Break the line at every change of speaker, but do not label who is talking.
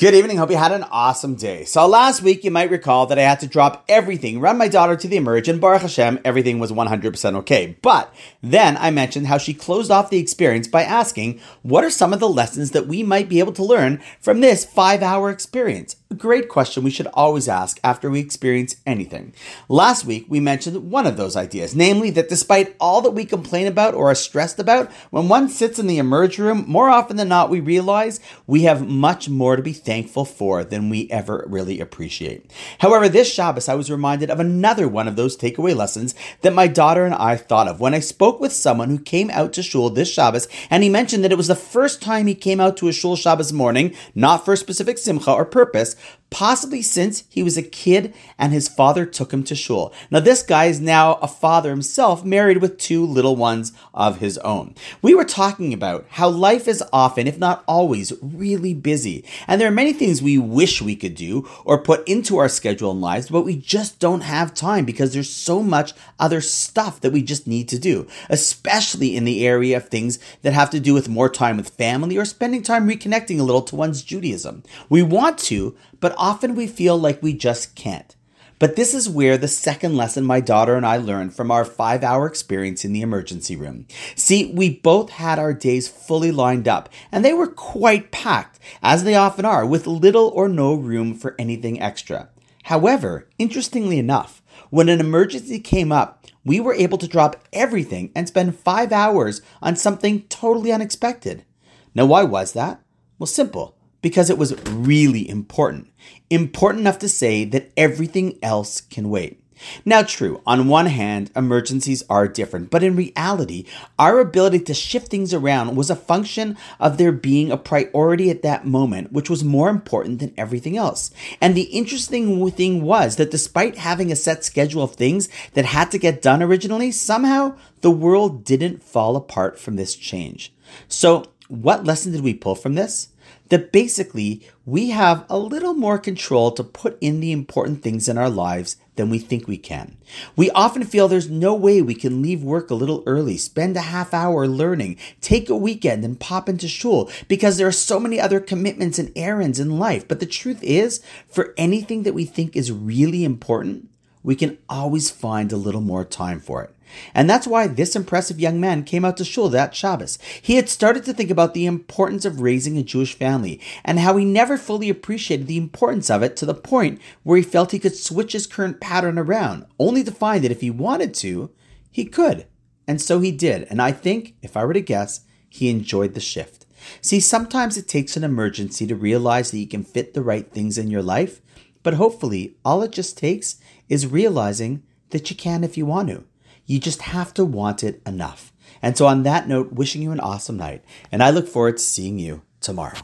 Good evening. Hope you had an awesome day. So last week, you might recall that I had to drop everything, run my daughter to the emerge, and Baruch Hashem, everything was 100% okay. But then I mentioned how she closed off the experience by asking, what are some of the lessons that we might be able to learn from this five hour experience? A great question we should always ask after we experience anything. Last week, we mentioned one of those ideas, namely that despite all that we complain about or are stressed about, when one sits in the emerge room, more often than not, we realize we have much more to be thankful for than we ever really appreciate. However, this Shabbos, I was reminded of another one of those takeaway lessons that my daughter and I thought of when I spoke with someone who came out to shul this Shabbos, and he mentioned that it was the first time he came out to a shul Shabbos morning, not for a specific simcha or purpose, possibly since he was a kid and his father took him to shul. Now, this guy is now a father himself, married with two little ones of his own. We were talking about how life is often, if not always, really busy. And there are many things we wish we could do or put into our schedule and lives, but we just don't have time because there's so much other stuff that we just need to do, especially in the area of things that have to do with more time with family or spending time reconnecting a little to one's Judaism. We want to, but often we feel like we just can't. But this is where the second lesson my daughter and I learned from our five hour experience in the emergency room. See, we both had our days fully lined up, and they were quite packed, as they often are, with little or no room for anything extra. However, interestingly enough, when an emergency came up, we were able to drop everything and spend five hours on something totally unexpected. Now, why was that? Well, simple because it was really important. Important enough to say that everything else can wait. Now, true, on one hand, emergencies are different, but in reality, our ability to shift things around was a function of there being a priority at that moment, which was more important than everything else. And the interesting thing was that despite having a set schedule of things that had to get done originally, somehow the world didn't fall apart from this change. So, what lesson did we pull from this? that basically we have a little more control to put in the important things in our lives than we think we can. We often feel there's no way we can leave work a little early, spend a half hour learning, take a weekend and pop into shul because there are so many other commitments and errands in life. But the truth is, for anything that we think is really important, we can always find a little more time for it. And that's why this impressive young man came out to shul that Shabbos. He had started to think about the importance of raising a Jewish family and how he never fully appreciated the importance of it to the point where he felt he could switch his current pattern around, only to find that if he wanted to, he could. And so he did. And I think, if I were to guess, he enjoyed the shift. See, sometimes it takes an emergency to realize that you can fit the right things in your life, but hopefully, all it just takes is realizing that you can if you want to. You just have to want it enough. And so, on that note, wishing you an awesome night, and I look forward to seeing you tomorrow.